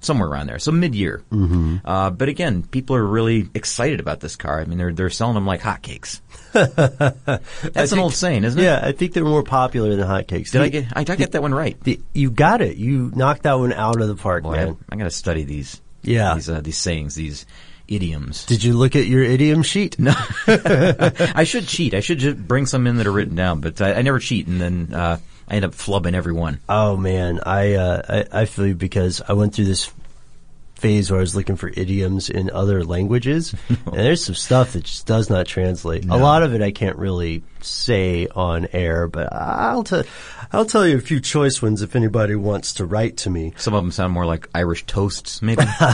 somewhere around there. So mid year. Mm-hmm. Uh, but again, people are really excited about this car. I mean, they're they're selling them like hotcakes. That's an old saying, isn't it? Yeah, I think they're more popular than hotcakes. Did I get I, I get that one right? the- you got it. You knocked that one out of the park, Boy, man. I, I got to study these. Yeah. These uh, these sayings, these idioms. Did you look at your idiom sheet? No, I should cheat. I should just bring some in that are written down, but I, I never cheat, and then uh, I end up flubbing every one. Oh man, I, uh, I I feel you because I went through this phase where I was looking for idioms in other languages, and there's some stuff that just does not translate. A lot of it I can't really say on air, but I'll tell I'll tell you a few choice ones if anybody wants to write to me. Some of them sound more like Irish toasts, maybe.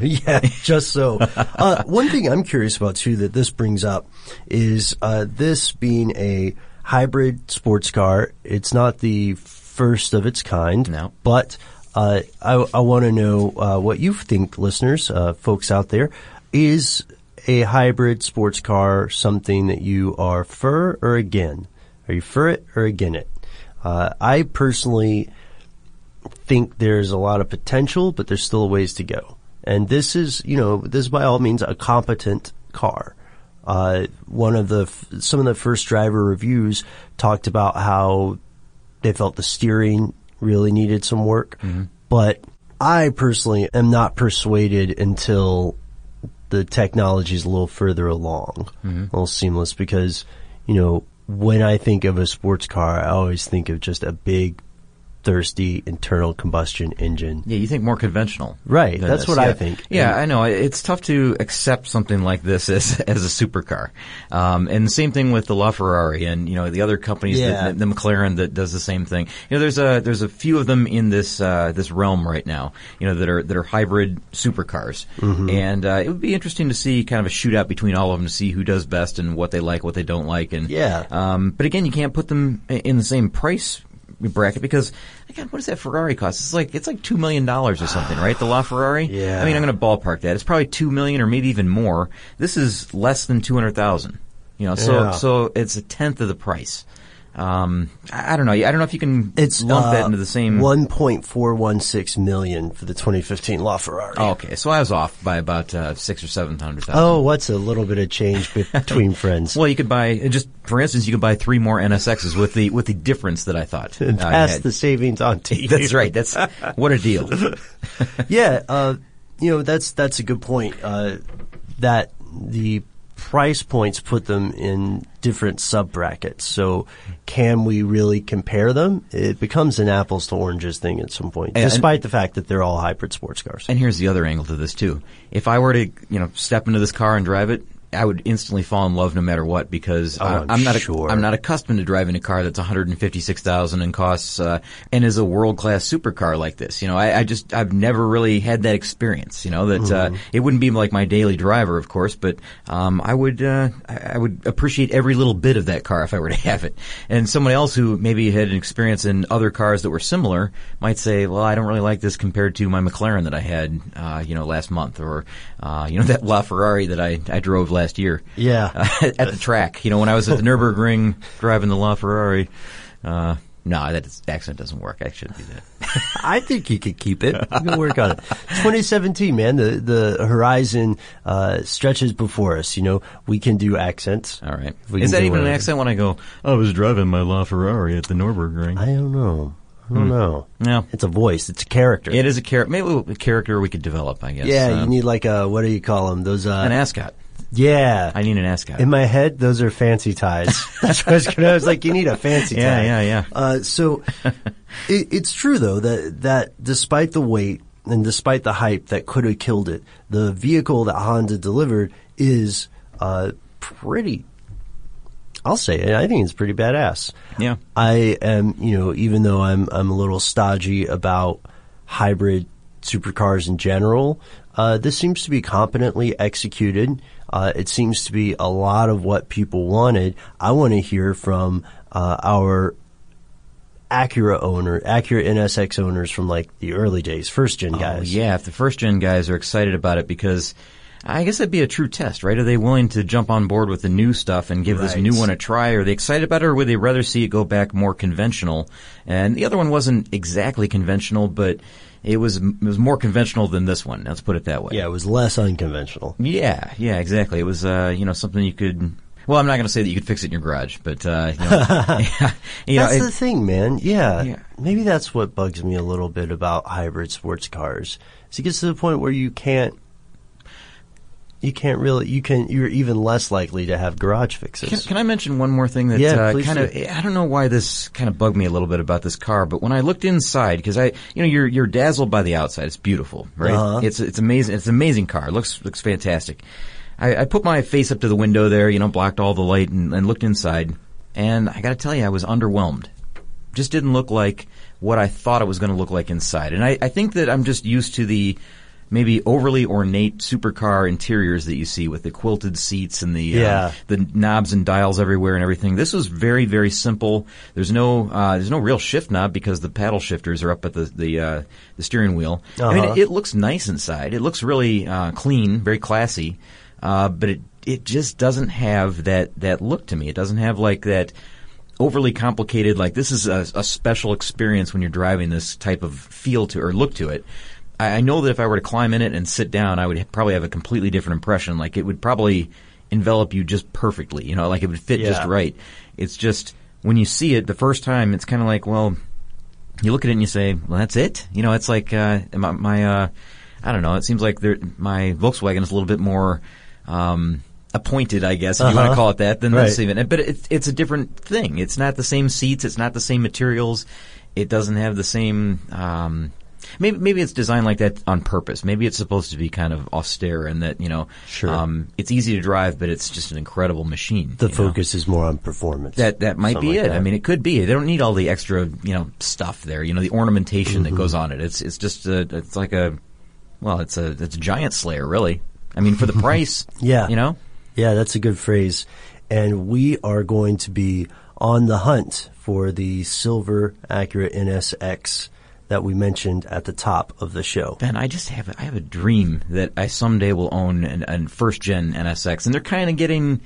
yeah, just so. Uh, one thing I'm curious about too that this brings up is uh, this being a hybrid sports car. It's not the first of its kind, No. but uh, I, I want to know uh, what you think, listeners, uh, folks out there. Is a hybrid sports car something that you are for or again? Are you for it or again it? Uh, I personally think there's a lot of potential, but there's still a ways to go. And this is, you know, this is by all means a competent car. Uh, one of the, f- some of the first driver reviews talked about how they felt the steering really needed some work. But I personally am not persuaded until the technology is a little further along, a little seamless because, you know, when I think of a sports car, I always think of just a big bloodthirsty internal combustion engine. Yeah, you think more conventional. Right, that's this. what I think. Yeah, And- I know. It's tough to accept something like this as as a supercar. Um, and the same thing with the LaFerrari and you know the other companies, Yeah. that, the McLaren that does the same thing. You know, there's a there's a few of them in this uh, this realm right now. You know that are that are hybrid supercars, Mhm. and uh, it would be interesting to see kind of a shootout between all of them to see who does best and what they like, what they don't like, and Yeah. Um, but again, you can't put them in the same price bracket because again, what does that Ferrari cost? It's like it's like two million dollars or something, right? The LaFerrari. Yeah. I mean, I'm going to ballpark that. It's probably two million or maybe even more. This is less than two hundred thousand. You know, so Yeah. so it's a tenth of the price. Um, I, don't know. I don't know if you can It's lump uh, that into the same. one point four one six million for the 2015 LaFerrari. Oh, okay, so I was off by about uh, six or seven hundred thousand. Oh, what's a little bit of change between friends? Well, you could buy just for instance, you could buy three more NSXs with the with the difference that I thought. And uh, I pass the savings on to you. That's right. That's what a deal. yeah, uh, you know that's that's a good point. Uh, that the price points put them in different sub brackets. So, can we really compare them? It becomes an apples to oranges thing at some point, And- despite the fact that they're all hybrid sports cars. And here's the other angle to this too. If I were to, you know, step into this car and drive it, I would instantly fall in love no matter what because Oh, I'm I'm not sure. I'm not accustomed to driving a car that's 156,000 and costs uh, and is a world class supercar like this. You know, I, I just I've never really had that experience. You know that uh, Mhm. it wouldn't be like my daily driver, of course, but um, I would uh, I I would appreciate every little bit of that car if I were to have it. And someone else who maybe had an experience in other cars that were similar might say, "Well, I don't really like this compared to my McLaren that I had, uh, you know, last month, or uh, you know that LaFerrari that I I drove last year, Yeah. uh, at the track. You know, when I was at the Nurburgring driving the LaFerrari." Uh, no, that is- accent doesn't work. I shouldn't do that. I think you could keep it. You can work on it. 2017, man. The the horizon uh, stretches before us. You know, we can do accents. All right. Is that even an accent when I go, I was driving my LaFerrari at the Nürburgring? I don't know. I don't Hmm. know. No. It's a voice. It's a character. It is a character. Maybe a character we could develop, I guess. Yeah, Uh, you need like a what do you call them? Those uh, an ascot. Yeah, I need an ascot. In my head, those are fancy ties. That's what I was gonna. I was like, you need a fancy Yeah, tie. yeah, yeah. Uh, so it, it's true though that that despite the weight and despite the hype that could have killed it, the vehicle that Honda delivered is uh, pretty. I'll say it. I think it's pretty badass. Yeah. I am, you know, even though I'm I'm a little stodgy about hybrid supercars in general, uh, this seems to be competently executed. Uh, it seems to be a lot of what people wanted. I want to hear from uh, our Acura owner, Acura NSX owners from like the early days, first gen Oh, guys. yeah, if the first gen guys are excited about it because I guess that'd be a true test, right? Are they willing to jump on board with the new stuff and give this new one a try? Are they excited about it or would they rather see it go back more conventional? And the other one wasn't exactly conventional, but it was it was more conventional than this one. Let's put it that way. Yeah, it was less unconventional. Yeah, yeah, exactly. It was, uh, you know, something you could. Well, I'm not going to say that you could fix it in your garage, but uh, you know, yeah, you know, that's it- the thing, man. Yeah. Yeah. Maybe that's what bugs me a little bit about hybrid sports cars. Is it gets to the point where you can't, you can't really, you can, you're even less likely to have garage fixes. Can, can I mention one more thing that Yeah, uh, kind of. I don't know why this kind of bugged me a little bit about this car, but when I looked inside because I you know you're you're dazzled by the outside, it's beautiful, right? Uh-huh. It's it's amazing. It's an amazing car. It looks looks fantastic. I, I put my face up to the window there, you know, blocked all the light and, and looked inside, and I got to tell you, I was underwhelmed. Just didn't look like what I thought it was going to look like inside, and I, I think that I'm just used to the maybe overly ornate supercar interiors that you see with the quilted seats and the uh, Yeah. the knobs and dials everywhere and everything. This was very very simple. There's no uh, there's no real shift knob because the paddle shifters are up at the the uh, the steering wheel. I mean, Uh-huh. it, it looks nice inside. It looks really uh, clean, very classy, uh, but it it just doesn't have that that look to me. It doesn't have like that overly complicated. Like this is a, a special experience when you're driving this type of feel to or look to it. I, I know that if I were to climb in it and sit down, I would probably have a completely different impression. Like it would probably envelop you just perfectly. You know, like it would fit just right. It's just when you see it the first time, it's kind of like, well, you look at it and you say, well, that's it. You know, it's like uh, my, my uh, I don't know. It seems like my Volkswagen is a little bit more. Um, Appointed, I guess, if you want Uh-huh. to call it that, than Right. this even. But it's it's a different thing. It's not the same seats. It's not the same materials. it doesn't have the same. Um, maybe maybe it's designed like that on purpose. Maybe it's supposed to be kind of austere and that you know, Sure. um, it's easy to drive, but it's just an incredible machine. The you know? focus is more on performance. That that might Something be like it. that. I mean, it could be. They don't need all the extra, you know, stuff there. You know, the ornamentation that Mm-hmm. goes on it. It's it's just a, it's like a, well, it's a it's a giant slayer, really. I mean, for the price, Yeah. you know, Yeah, that's a good phrase. And we are going to be on the hunt for the silver Acura NSX that we mentioned at the top of the show. Ben, I just have a, I have a dream that I someday will own an, an first gen NSX, and they're kind of getting.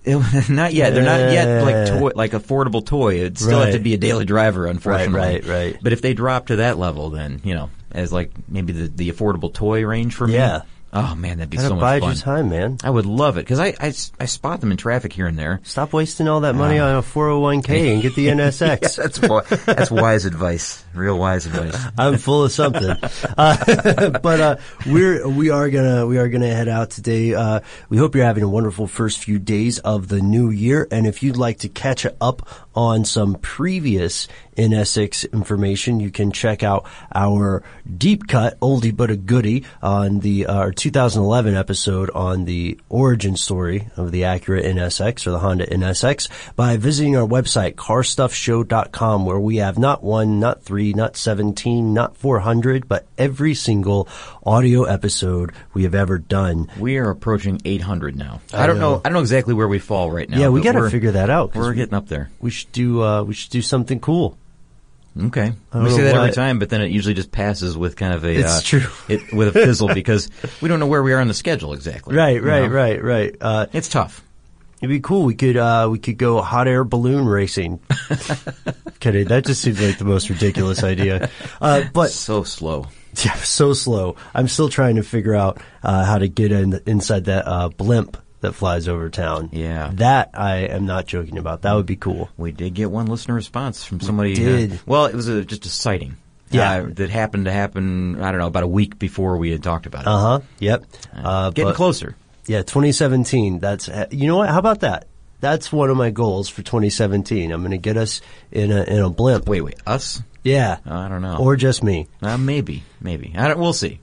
Not yet. They're not yet like toy, like affordable toy. It still have to be a daily driver, unfortunately. Right, right, right. But if they drop to that level, then you know, as like maybe the, the affordable toy range for me. Yeah. Oh man, that'd be Gotta so much fun. your time, man. I would love it because I I spot them in traffic here and there. Stop wasting all that money on a 401k and get the NSX. that's wi- that's wise advice. Real wise advice. I'm full of something. Uh, but uh, we're we are gonna we are gonna head out today. Uh, we hope you're having a wonderful first few days of the new year. And if you'd like to catch up on some previous NSX information, you can check out our deep cut oldie but a goodie on the uh, our 2011 episode on the origin story of the Acura NSX or the Honda NSX by visiting our website carstuffshow.com where we have not one, not three, not 17, not 400, but every single audio episode we have ever done. We are approaching 800 now. I I, don't know. know. I don't know exactly where we fall right now. yeah, we got to figure that out. We're getting up there. We should do uh, we should do something cool. Okay, we say that every time, but then it usually just passes with kind of a It's uh, true. it, with a fizzle because we don't know where we are on the schedule exactly. Right, you right, know? right, right. Uh, It's tough. It'd be cool. We could uh, we could go hot air balloon racing. Kidding. That just seems like the most ridiculous idea. Uh, but so slow. Yeah, so slow. I'm still trying to figure out uh, how to get in inside that uh, blimp that flies over town. Yeah. that I am not joking about. That would be cool. We did get one listener response from somebody. did. Uh, well, it was a, just a sighting. Yeah. uh, that happened to happen. I don't know about a week before we had talked about it. Uh huh. Yep. Uh, Getting but- closer. Yeah, 2017. That's uh, you know what? How about that? That's one of my goals for 2017. I'm going to get us in a in a blimp. Wait, wait, us? Yeah. I don't know. Or just me. Uh, maybe, maybe. I don't. We'll see.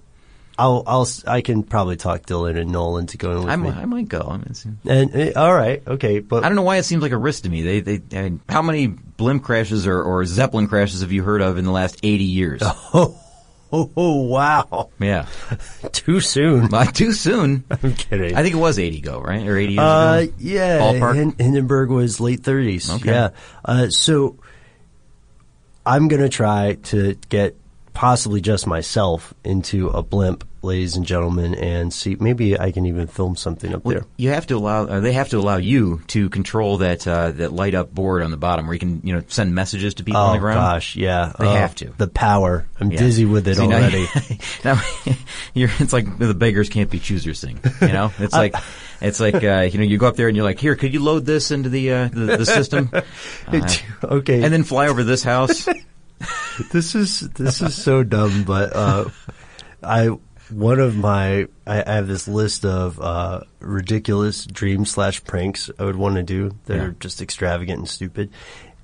I'll I'll I can probably talk Dylan and Nolan to go with I me. might, I might go. I, mean, And uh, all right, okay, but I don't know why it seems like a risk to me. They, they, I mean, how many blimp crashes or, or Zeppelin crashes have you heard of in the last eighty years? Oh, oh, oh wow, Yeah, too soon. Uh, too soon. I'm kidding. I think it was eighty ago, right, or eighty years Uh, ago. yeah, Ballpark? Hin- Hindenburg was late 30s. Okay. Yeah. Uh, so I'm going to try to get possibly just myself into a blimp, ladies and gentlemen, and see. Maybe I can even film something up there. You have to allow. Uh, they have to allow you to control that uh, that light up board on the bottom, where you can you know send messages to people on Oh the ground. gosh, yeah. They Oh, have to. The power. I'm Yeah. dizzy with it See, already. Now, you're, it's like the beggars can't be choosers thing. You know, it's like it's like uh, you know you go up there and you're like, here, could you load this into the uh, the, the system? Uh, okay. and then fly over this house. this is this is so dumb, but uh, I one of my I, I have this list of uh, ridiculous dream slash pranks I would want to do that Yeah. are just extravagant and stupid,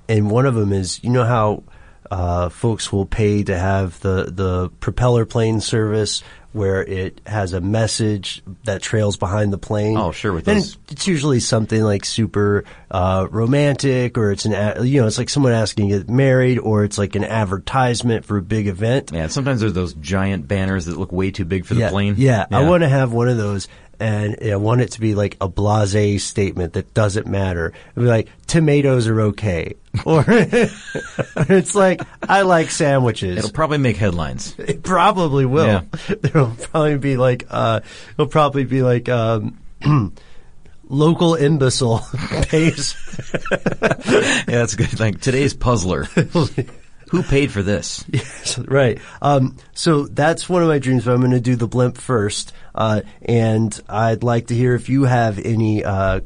and one of them is you know how uh, folks will pay to have the the propeller plane service where it has a message that trails behind the plane. Oh, sure, with And those- it's usually something like super uh, romantic, or it's an you know it's like someone asking to get married, or it's like an advertisement for a big event. Yeah, sometimes there's those giant banners that look way too big for yeah, the plane. Yeah, I want to have one of those, and I want it to be like a blase statement that doesn't matter. It'd be like tomatoes are okay, or it's like I like sandwiches. It'll probably make headlines. It probably will. Yeah. There'll probably be like, uh, it'll probably be like, um, local imbecile pays. yeah, that's good. Like today's puzzler. Who paid for this? Yes, right. Um, so that's one of my dreams, but I'm going to do the blimp first. Uh, and I'd like to hear if you have any, uh,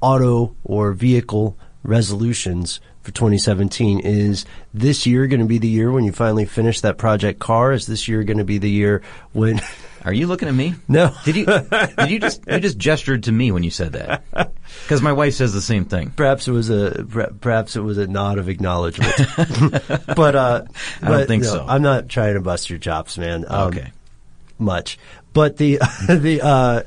auto or vehicle resolutions for 2017. Is this year going to be the year when you finally finish that project car? Is this year going to be the year when? Are you looking at me? No. Did you? Did you just? You just gestured to me when you said that. Because my wife says the same thing. Perhaps it was a perhaps it was a nod of acknowledgement. but uh, I don't but, think no, so. I'm not trying to bust your chops, man. Um, Okay. much. But the the uh,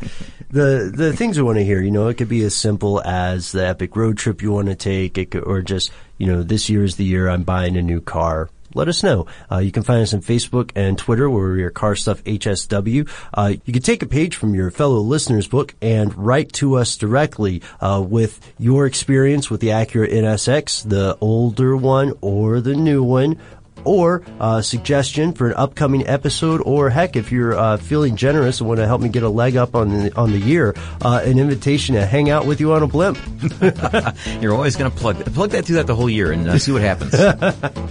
the the things we want to hear, you know, it could be as simple as the epic road trip you want to take, it could, or just you know, this year is the year I'm buying a new car. Let us know. Uh, you can find us on Facebook and Twitter where we are Car Stuff HSW. Uh, you can take a page from your fellow listeners book and write to us directly uh, with your experience with the Acura NSX, the older one or the new one, or uh, suggestion for an upcoming episode, or heck, if you're uh, feeling generous and want to help me get a leg up on the on the year, uh, an invitation to hang out with you on a blimp. You're always going to plug that. Plug that through that the whole year and uh, see what happens.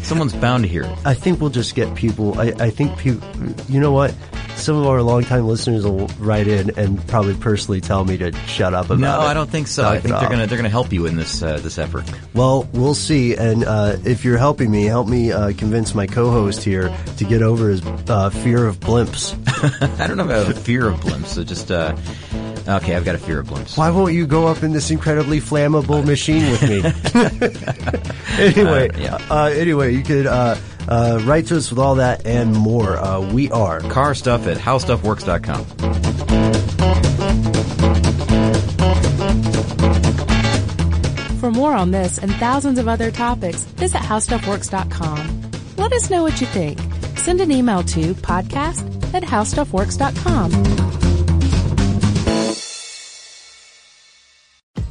Someone's bound to hear it. I think we'll just get people. I, I think people. You know what? Some of our longtime listeners will write in and probably personally tell me to shut up about No, it. No, I don't think so. Knock I think they're going to they're going to help you in this uh, this effort. Well, we'll see. And uh, if you're helping me, help me uh, convince my co-host here to get over his uh, fear of blimps. I don't know about a fear of blimps. So just uh, okay, I've got a fear of blimps. Why won't you go up in this incredibly flammable machine with me? anyway, Uh, yeah. uh, anyway, you could uh, uh, write to us with all that and more. Uh, we are Car stuff at howstuffworks.com. For more on this and thousands of other topics, visit howstuffworks.com. Let us know what you think. Send an email to podcast at howstuffworks.com.